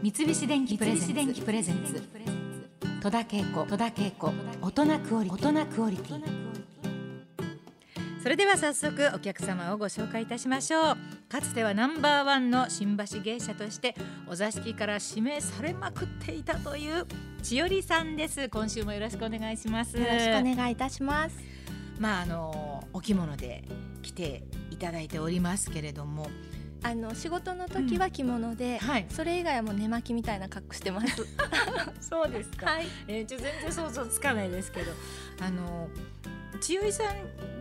三菱電機プレゼンツ。戸田恵子戸田恵子。大人クオリ大人クオリティ。それでは早速お客様をご紹介いたしましょう。かつてはナンバーワンの新橋芸者としてお座敷から指名されまくっていたという千織さんです。今週もよろしくお願いします。よろしくお願いいたします。まああのお着物で来ていただいておりますけれどもあの仕事の時は着物で、うんはい、それ以外はもう寝巻きみたいな格好してます。そうですか。はい、えー、ちょ全然想像つかないですけど、あの千代さん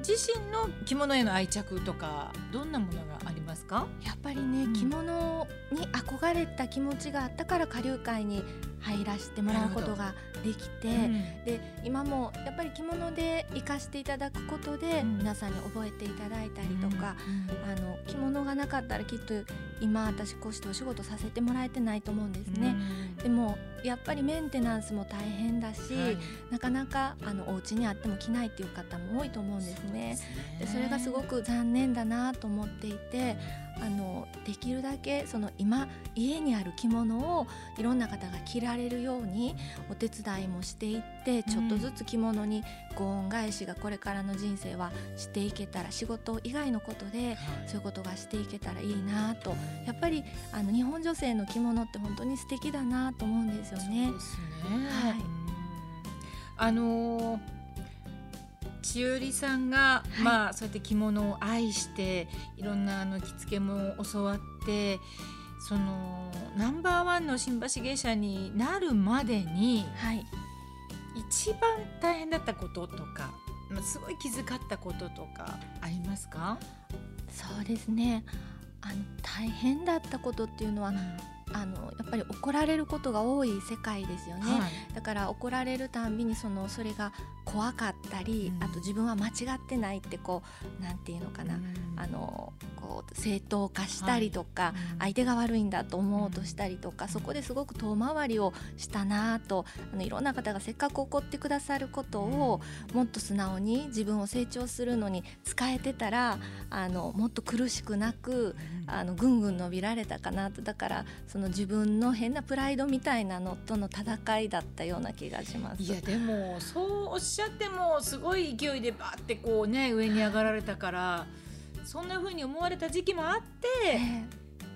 自身の着物への愛着とかどんなものがありますか？やっぱりね、うん、着物に憧れた気持ちがあったから下流会に入らせてもらうことができて、うん、で今もやっぱり着物で生かしていただくことで、皆さんに覚えていただいたりとか、あの着物がなかったらきっと今私こうしてお仕事させてもらえてないと思うんですね。でもやっぱりメンテナンスも大変だし、はい、なかなかあのお家にあっても着ないっていう方も多いと思うんですね。そでそれがすごく残念だなと思っていてあのできるだけその今家にある着物をいろんな方が着られるようにお手伝いもしていってちょっとずつ着物にご恩返しがこれからの人生はしていけたら仕事以外のことでそういうことがしていけたらいいなと。やっぱりあの日本女性の着物って本当に素敵だなと思うんですよね。そうですね。はい、あのー千織さんが、はい、まあそうやって着物を愛していろんなあの着付けも教わってそのナンバーワンの新橋芸者になるまでに、はい、一番大変だったこととかすごい気遣ったこととかありますか？そうですね。あの大変だったことっていうのは、うん。あのやっぱり怒られることが多い世界ですよね、はい、だから怒られるたんびにそのそれが怖かったり、うん、あと自分は間違ってないってこうなんていうのかな、うん、あのこう正当化したりとか、はい相手が悪いんだと思おうとしたりとか、そこですごく遠回りをしたなとあのいろんな方がせっかく怒ってくださることをもっと素直に自分を成長するのに使えてたらあのもっと苦しくなくあのぐんぐん伸びられたかなと。だからその自分の変なプライドみたいなのとの戦いだったような気がします。いやでもそうおっしゃってもすごい勢いでバーってこうね上に上がられたから。そんな風に思われた時期もあって、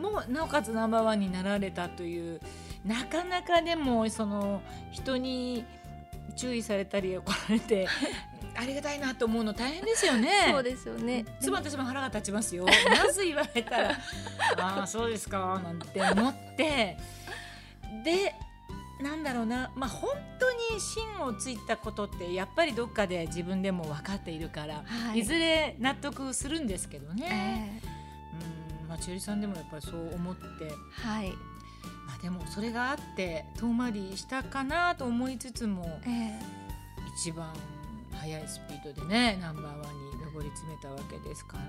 もうなおかつナンバーワンになられたというなかなかでもその人に注意されたり怒られて ありがたいなと思うの大変ですよね。そうですよね。つま私も腹が立ちますよ。まず言われたら、ああそうですかなんて思って、でなんだろうな、まあ、本当に芯をついたことってやっぱりどっかで自分でも分かっているから、はい、いずれ納得するんですけどね。えー、うんまあ、千織さんでもやっぱりそう思って、はい。まあ、でもそれがあって遠回りしたかなと思いつつも、えー、一番速いスピードでねナンバーワンに上り詰めたわけですから。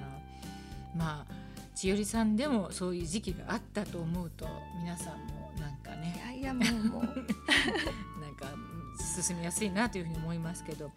まあ千織さんでもそういう時期があったと思うと皆さんもなんかねいやいやもうもう。なんか進みやすいなというふうに思いますけど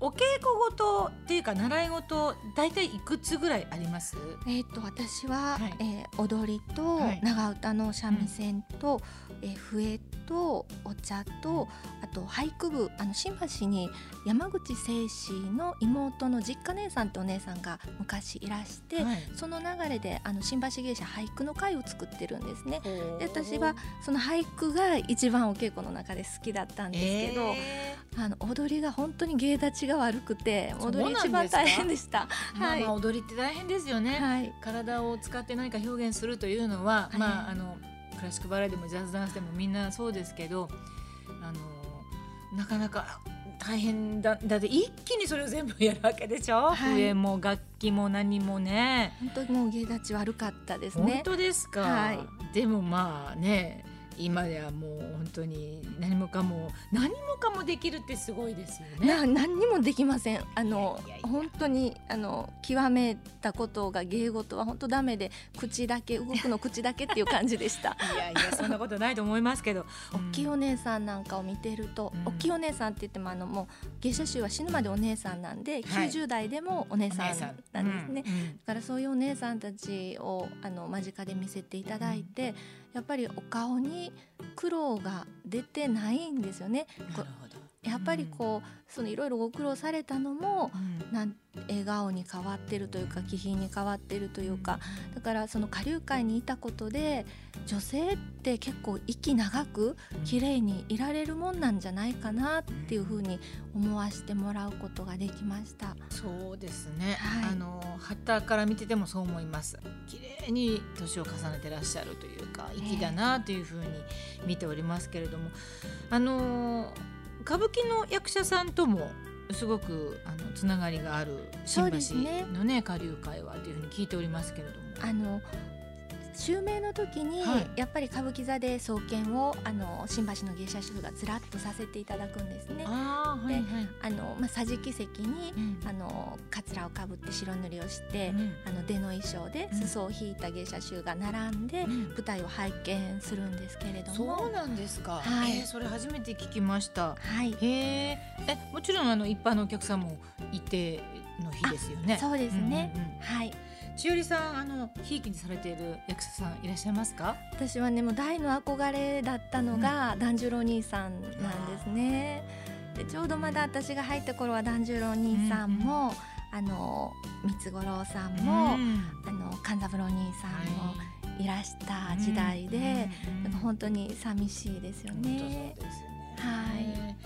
お稽古事っていうか習い事大体いくつぐらいあります？えっ、と私は、はい、えー、踊りと長唄の三味線と、はいえー、笛とお茶とあと俳句部あの新橋に山口清史の妹の実家姉さんってお姉さんが昔いらして、はい、その流れであの新橋芸者俳句の会を作ってるんですね。で私はその俳句が一番お稽古の中で好きだったんですけど、えー、あの踊りが本当に芸立ちが悪くて踊り一番大変でした。はい、まあ、踊りって大変ですよね、はい、体を使って何か表現するというのは、はい、まああのクラシックバレエでもジャズダンスでもみんなそうですけどなかなか大変だだって一気にそれを全部やるわけでしょ、はい、笛も楽器も何もね。本当にもう芸立ち悪かったですね。本当ですか、はい、でもまあね今ではもう本当に何もかも何もかもできるってすごいですよね。な何にもできません。あの本当にあの極めたことが芸事は本当ダメで口だけ動くの口だけっていう感じでした。いやいやそんなことないと思いますけど、大きいお姉さんなんかを見てると、うん、大きいお姉さんって言ってもあのもう芸者衆は死ぬまでお姉さんなんで、はい、90代でもお姉さんなんですね。うんうん、だからそういうお姉さんたちをあの間近で見せていただいて、やっぱりお顔にに苦労が出てないんですよね。なるほどやっぱりこう、そのいろいろご苦労されたのも、うん。なん笑顔に変わってるというか気品に変わってるというか、だからその下流会にいたことで女性って結構息長く綺麗にいられるもんなんじゃないかなっていうふうに思わせてもらうことができました。そうですね、はい。あの旗から見ててもそう思います。綺麗に年を重ねてらっしゃるというか粋だなというふうに見ておりますけれども、あの歌舞伎の役者さんともすごくあのつながりがあるそう新橋ですねのね下流会はというふうに聞いておりますけれども。あの襲名の時に、はい。やっぱり歌舞伎座で創建をあの新橋の芸者主婦がずらっとさせていただくんですね。あーはいはい。あのまあ、桟敷席にうん。あのカツラをかぶって白塗りをして、うん。あの出の衣装でうん。裾を引いた芸者衆が並んで、うん。舞台を拝見するんですけれども。そうなんですか、はい。えーそれ初めて聞きました。はい。へええもちろんあの一般のお客さんもいての日ですよね。そうですね、うんうんうん。はい千織さんあのひいきにされている役者さんいらっしゃいますか？私はねもう大の憧れだったのが團十郎兄さんなんですね。でちょうどまだ私が入った頃は團十郎兄さんも、あの三つ五郎さんも、うん。あの勘三郎兄さんもはい。らした時代で、うん本当に寂しいですよね。ですよね。はい。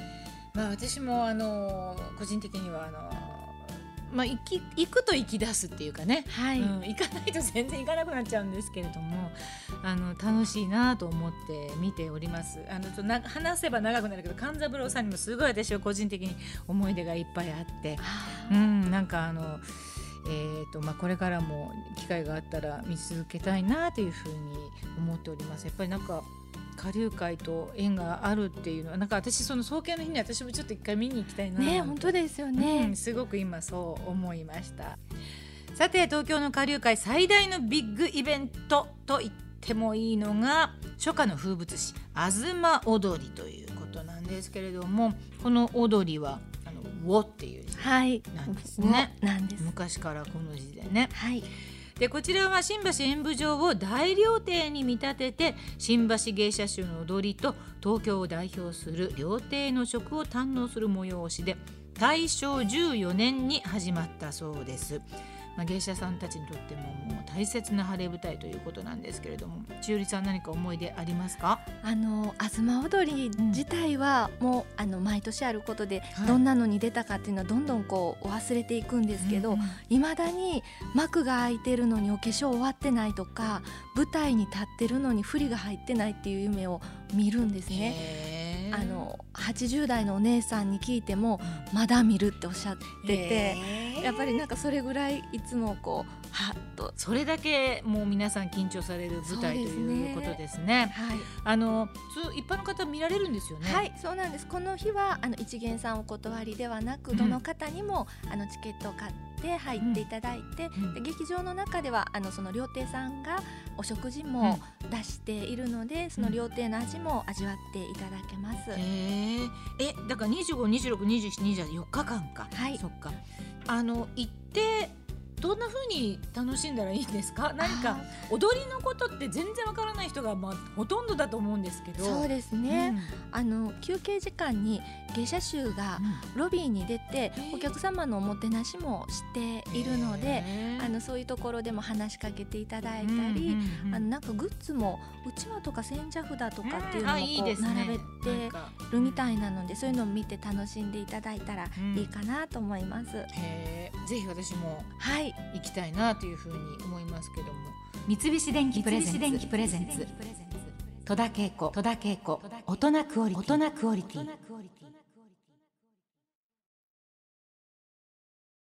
まあ私もあの個人的にはあのまあ行き行くと行き出すっていうかね。はい、うん、行かないと全然行かなくなっちゃうんですけれどもあの楽しいなと思って見ております。あのちょな話せば長くなるけど勘三郎さんにもすごい私は個人的に思い出がいっぱいあって。うんなんかあのえーとまあ、これからも機会があったら見続けたいなというふうに思っております。やっぱりなんか下流会と縁があるっていうのはなんか私その創建の日に私もちょっと一回見に行きたいなね本当ですようねん、。すごく今そう思いました。さて東京の下流会最大のビッグイベントと言ってもいいのが初夏の風物詩東踊りということなんですけれどもこの踊りはあの「ウォ」っていう字はい、なんですね。なんです。昔からこの字でね。はい、でこちらは新橋演舞場を大料亭に見立てて新橋芸者衆の踊りと東京を代表する料亭の食を堪能する催しで大正14年に始まったそうです。まあ、芸者さんたちにとってももう大切な晴れ舞台ということなんですけれども千織さん何か思い出ありますか？あの東踊り自体はもう、あの毎年あることで、はい。どんなのに出たかっていうのはどんどんこう忘れていくんですけど、うんいまだに幕が開いてるのにお化粧終わってないとか舞台に立ってるのに振りが入ってないっていう夢を見るんですね。あの80代のお姉さんに聞いてもまだ見るっておっしゃっててやっぱりなんかそれぐらいいつもこうはっとそれだけもう皆さん緊張される舞台ということですね。はいあの普通一般の方見られるんですよね？はい、そうなんです。この日はあの一元さんお断りではなく、うんどの方にもあのチケットを買って入っていただいて、うんで劇場の中ではあのその料亭さんがお食事も出しているので、その料亭の味も味わっていただけます。へえ。え、だから二十五、二十六、二十七、二十四日間か。はいそっか。あの行ってどんな風に楽しんだらいいんですか？何か踊りのことって全然わからない人がまあほとんどだと思うんですけど。そうですね、あの休憩時間に芸者衆がロビーに出てー。お客様のおもてなしもしているので、あのそういうところでも話しかけていただいたり、うんうんうんあのなんかグッズもうちわとか千社札とかっていうのあもこう並べてか。るみたいなのでそういうのを見て楽しんでいただいたらうんいいかなと思います。ぜひ私も。はい、行きたいなというふうに思いますけども。三菱電機プレゼンツ。三菱電機プレゼンツ。戸田恵子。戸田恵子。大人クオリティ。大人クオリティ